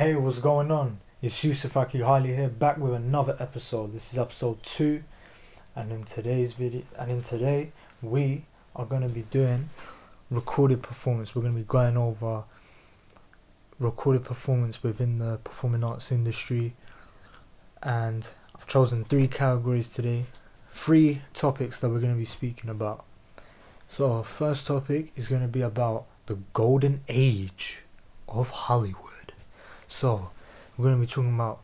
Hey, what's going on? It's Yusuf Akihali here, back with another episode. This is episode two, and in today's video, and in today, we are going to be doing recorded performance. We're going to be going over recorded performance within the performing arts industry, and I've chosen three categories today, three topics that we're going to be speaking about. So, our first topic is going to be about the golden age of Hollywood. So, we're going to be talking about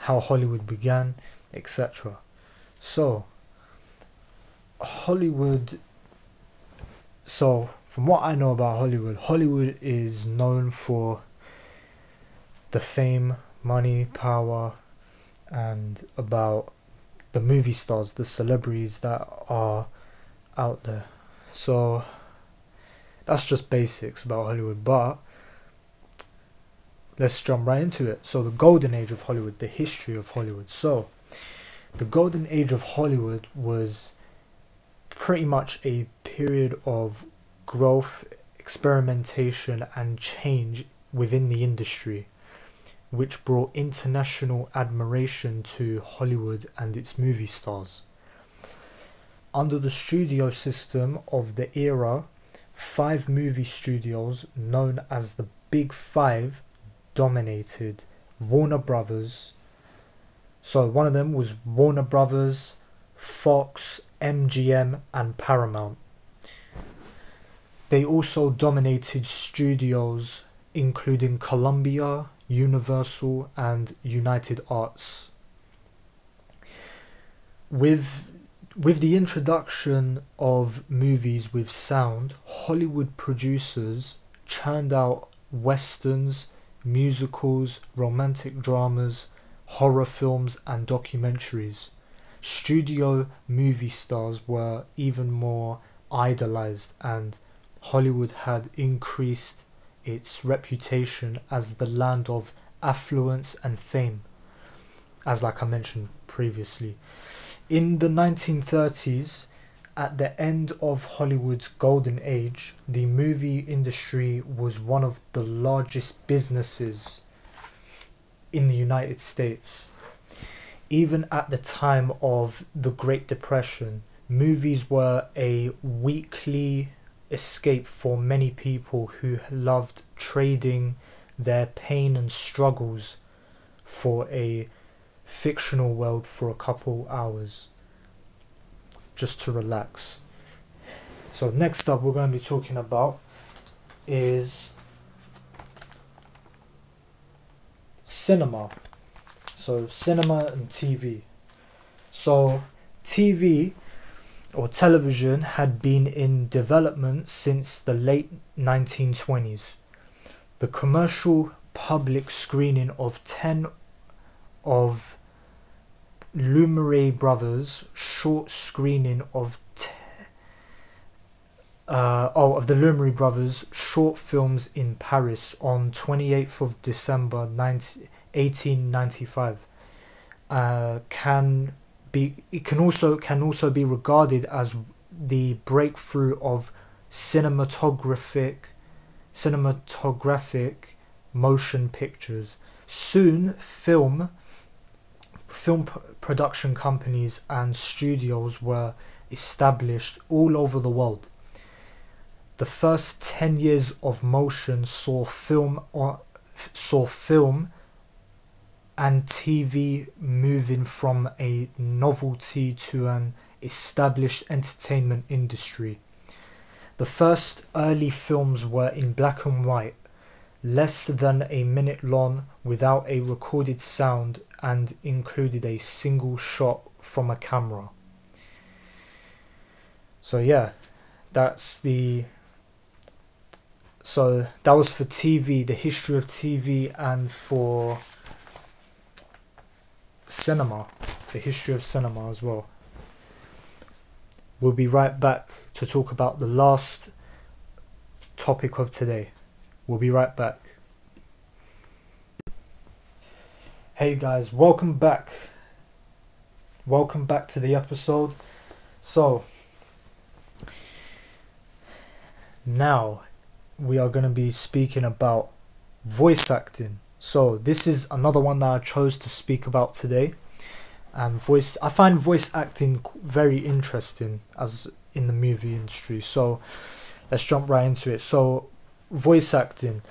how Hollywood began, etc. So, Hollywood. So, from what I know about Hollywood, Hollywood is known for the fame, money, power, and about the movie stars, the celebrities that are out there. So, that's just basics about Hollywood, but let's jump right into it. So, the golden age of Hollywood, the history of Hollywood. So, the golden age of Hollywood was pretty much a period of growth, experimentation, and change within the industry, which brought international admiration to Hollywood and its movie stars. Under the studio system of the era, five movie studios known as the Big Five dominated Warner Brothers. So one of them was Warner Brothers, Fox, MGM, and Paramount. They also dominated studios including Columbia, Universal, and United Arts. With with the introduction of movies with sound, Hollywood producers churned out westerns, musicals, romantic dramas, horror films, and documentaries. Studio movie stars were even more idolized, and Hollywood had increased its reputation as the land of affluence and fame, as like I mentioned previously. In the 1930s, at the end of Hollywood's golden age, the movie industry was one of the largest businesses in the United States. Even at the time of the Great Depression, movies were a weekly escape for many people who loved trading their pain and struggles for a fictional world for a couple hours just to relax. So next up we're going to be talking about is cinema. So cinema and TV. So TV or television had been in development since the late 1920s. The commercial public screening of 10 of Lumiere Brothers short screening of uh, oh of the Lumiere Brothers short films in Paris on 28th of December 19, 1895 uh, can be it can also can also be regarded as the breakthrough of cinematographic cinematographic motion pictures. Soon film film production companies and studios were established all over the world. The first 10 years of motion saw film or saw film and TV moving from a novelty to an established entertainment industry. The first early films were in black and white, less than a minute long without a recorded sound and included a single shot from a camera. So yeah, that's the so that was for TV, the history of TV and for cinema, the history of cinema as well. We'll be right back to talk about the last topic of today. We'll be right back. Hey guys, welcome back. Welcome back to the episode. So, now we are going to be speaking about voice acting. So this is another one that I chose to speak about today. And voice, I find voice acting very interesting as in the movie industry. So let's jump right into it. So voice acting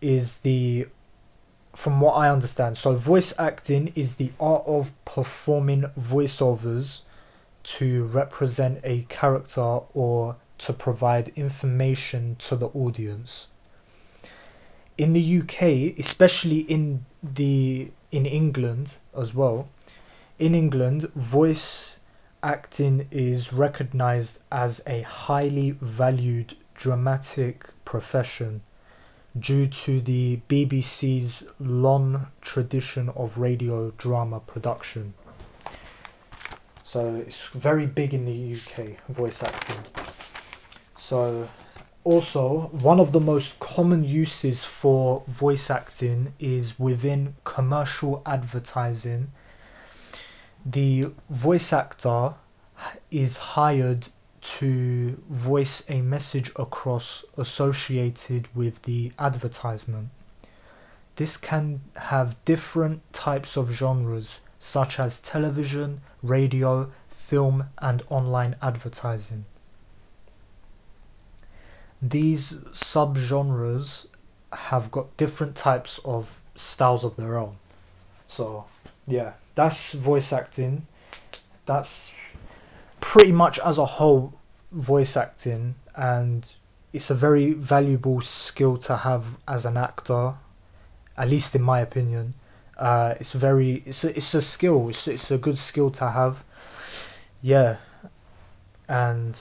is the from what I understand. So voice acting is the art of performing voiceovers to represent a character or to provide information to the audience. In the UK, especially in the in England as well, in England, voice acting is recognized as a highly valued dramatic profession due to the BBC's long tradition of radio drama production. So it's very big in the UK, voice acting. So, also, one of the most common uses for voice acting is within commercial advertising. The voice actor is hired to voice a message across associated with the advertisement. This can have different types of genres, such as television, radio, film, and online advertising. These subgenres have got different types of styles of their own. So, yeah, that's voice acting. That's pretty much as a whole voice acting and it's a very valuable skill to have as an actor at least in my opinion. Uh, it's very it's a, it's a skill it's, it's a good skill to have. Yeah. And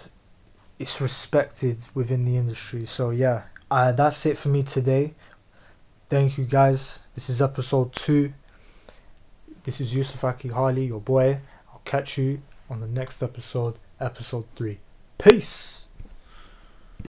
it's respected within the industry so yeah. Uh, that's it for me today. Thank you guys. This is episode 2 this is Yusuf Aki Harley your boy. I'll catch you on the next episode, episode 3. Peace!